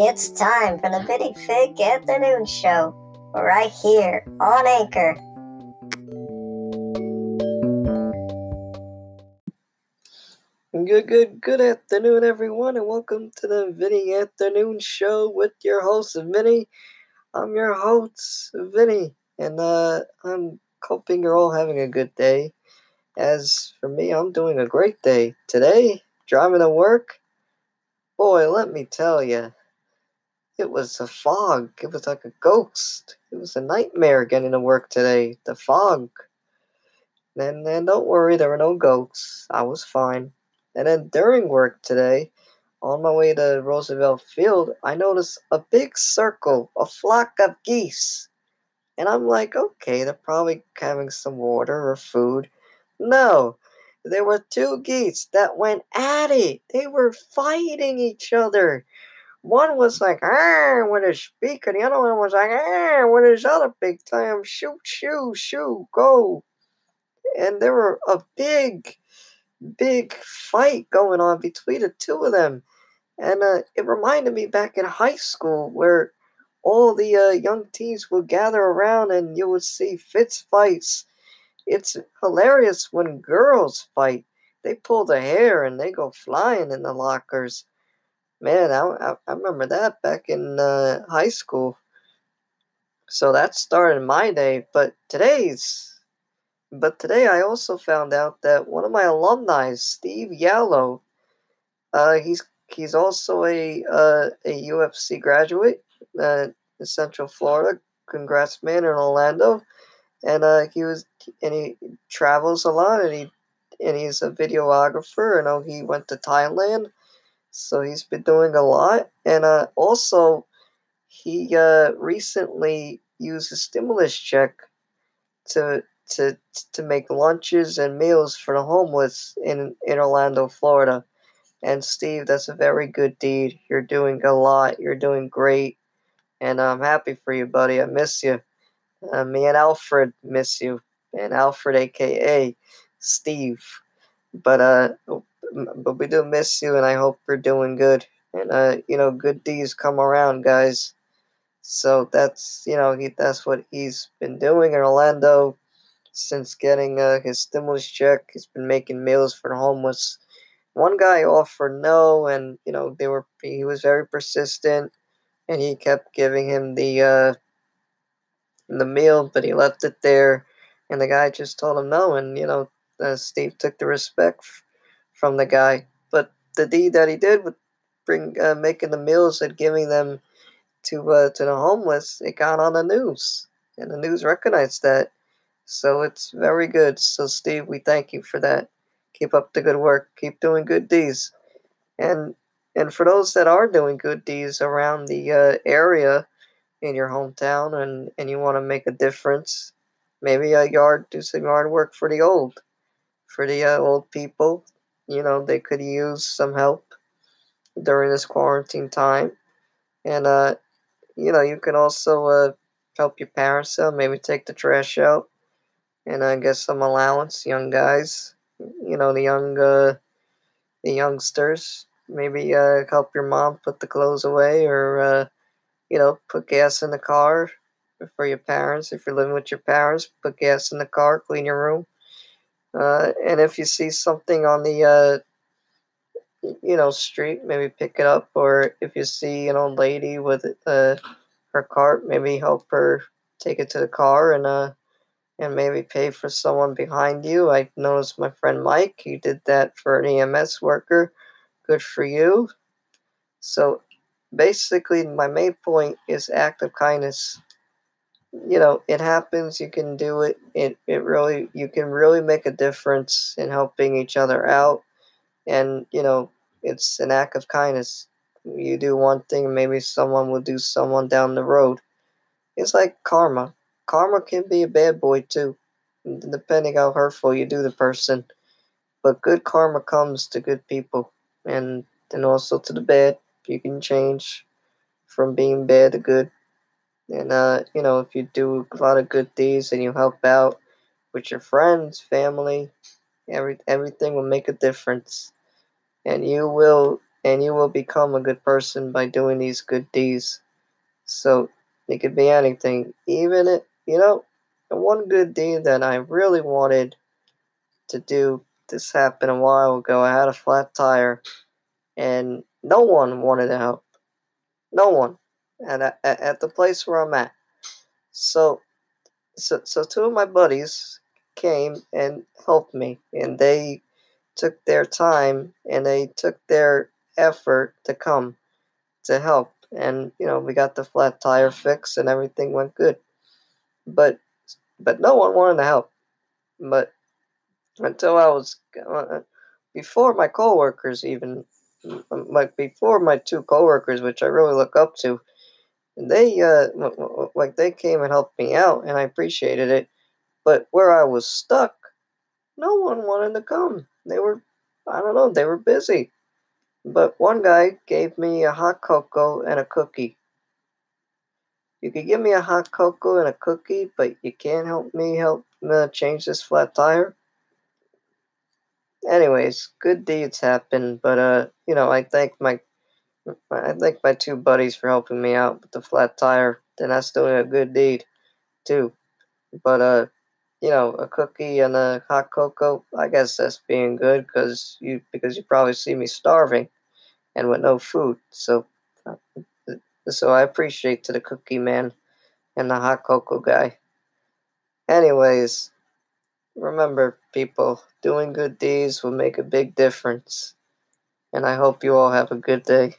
It's time for the Bitty Fig Afternoon Show, right here on Anchor. Good, good, good afternoon, everyone, and welcome to the Vinny Afternoon Show with your host, Vinny. I'm your host, Vinny, and uh, I'm hoping you're all having a good day. As for me, I'm doing a great day. Today, driving to work, boy, let me tell you, it was a fog. It was like a ghost. It was a nightmare getting to work today. The fog. And, and don't worry, there were no ghosts. I was fine. And then during work today, on my way to Roosevelt Field, I noticed a big circle, a flock of geese. And I'm like, okay, they're probably having some water or food. No, there were two geese that went at it. They were fighting each other. One was like, ah, with his beak, and the other one was like, ah, with his other big time, shoot, shoot, shoot, go. And there were a big, big fight going on between the two of them. And uh, it reminded me back in high school where all the uh, young teens would gather around and you would see fist fights. It's hilarious when girls fight. They pull the hair and they go flying in the lockers. Man, I, I, remember that back in uh, high school. So that started my day. But today's but today I also found out that one of my alumni, Steve Yallo, uh, he's he's also a uh, a UCF graduate uh, in Central Florida. Congrats, man, in Orlando, and uh, he was and he travels a lot, and he and he's a videographer. I know he went to Thailand, so he's been doing a lot, and uh, also he uh, recently used a stimulus check to to to make lunches and meals for the homeless in in Orlando, Florida. And Steve, that's a very good deed. You're doing a lot. You're doing great, and I'm happy for you, buddy. I miss you. Uh, me and Alfred miss you, and Alfred, aka Steve. But uh, but we do miss you, and I hope you're doing good. And uh, you know, good deeds come around, guys. So that's you know he, that's what he's been doing in Orlando since getting uh, his stimulus check. He's been making meals for the homeless. One guy offered no, and you know they were he was very persistent, and he kept giving him the uh, the meal, but he left it there, and the guy just told him no, and you know uh, Steve took the respect from the guy, but the deed that he did with bring uh, making the meals and giving them to uh, to the homeless, it got on the news, and the news recognized that so it's very good. So, Steve, we thank you for that. Keep up the good work. Keep doing good deeds. And and for those that are doing good deeds around the uh, area in your hometown and, and you want to make a difference, maybe a yard, do some yard work for the old, for the uh, old people. You know, they could use some help during this quarantine time. And, uh, you know, you can also uh, help your parents out, maybe take the trash out and I get some allowance, young guys. You know, the young, uh, the youngsters. Maybe uh, help your mom put the clothes away, or uh, you know, put gas in the car for your parents. If you're living with your parents, put gas in the car, clean your room. Uh, and if you see something on the, uh, you know, street, maybe pick it up. Or if you see an old lady with uh, her cart, maybe help her take it to the car and uh, and maybe pay for someone behind you. I noticed my friend Mike, he did that for an EMS worker. Good for you. So basically, my main point is act of kindness. You know, it happens, you can do it. It, it really, you can really make a difference in helping each other out. And, you know, it's an act of kindness. You do one thing, maybe someone will do someone down the road. It's like karma karma can be a bad boy too, depending how hurtful you do the person. But good karma comes to good people, and and also to the bad. You can change from being bad to good. And uh, you know, if you do a lot of good deeds and you help out with your friends, family, every everything will make a difference. And you will and you will become a good person by doing these good deeds. So it could be anything, even it, you know, one good deed that I really wanted to do. This happened a while ago. I had a flat tire, and no one wanted to help. No one, and at, the place where I'm at. So, so, so two of my buddies came and helped me, and they took their time and they took their effort to come to help. And you know, we got the flat tire fixed, and everything went good. But, but no one wanted to help. But until I was uh, before my coworkers even like before my two coworkers, which I really look up to, they uh like they came and helped me out, and I appreciated it. But where I was stuck, no one wanted to come. They were, I don't know, they were busy. But one guy gave me a hot cocoa and a cookie. You could give me a hot cocoa and a cookie, but you can't help me help uh, change this flat tire. Anyways, good deeds happen, but uh, you know, I thank my I thank my two buddies for helping me out with the flat tire. Then that's doing a good deed, too. But uh, you know, a cookie and a hot cocoa, I guess that's being good because you because you probably see me starving and with no food. So, uh, so I appreciate to the cookie man and the hot cocoa guy. Anyways, remember, people, doing good deeds will make a big difference. And I hope you all have a good day.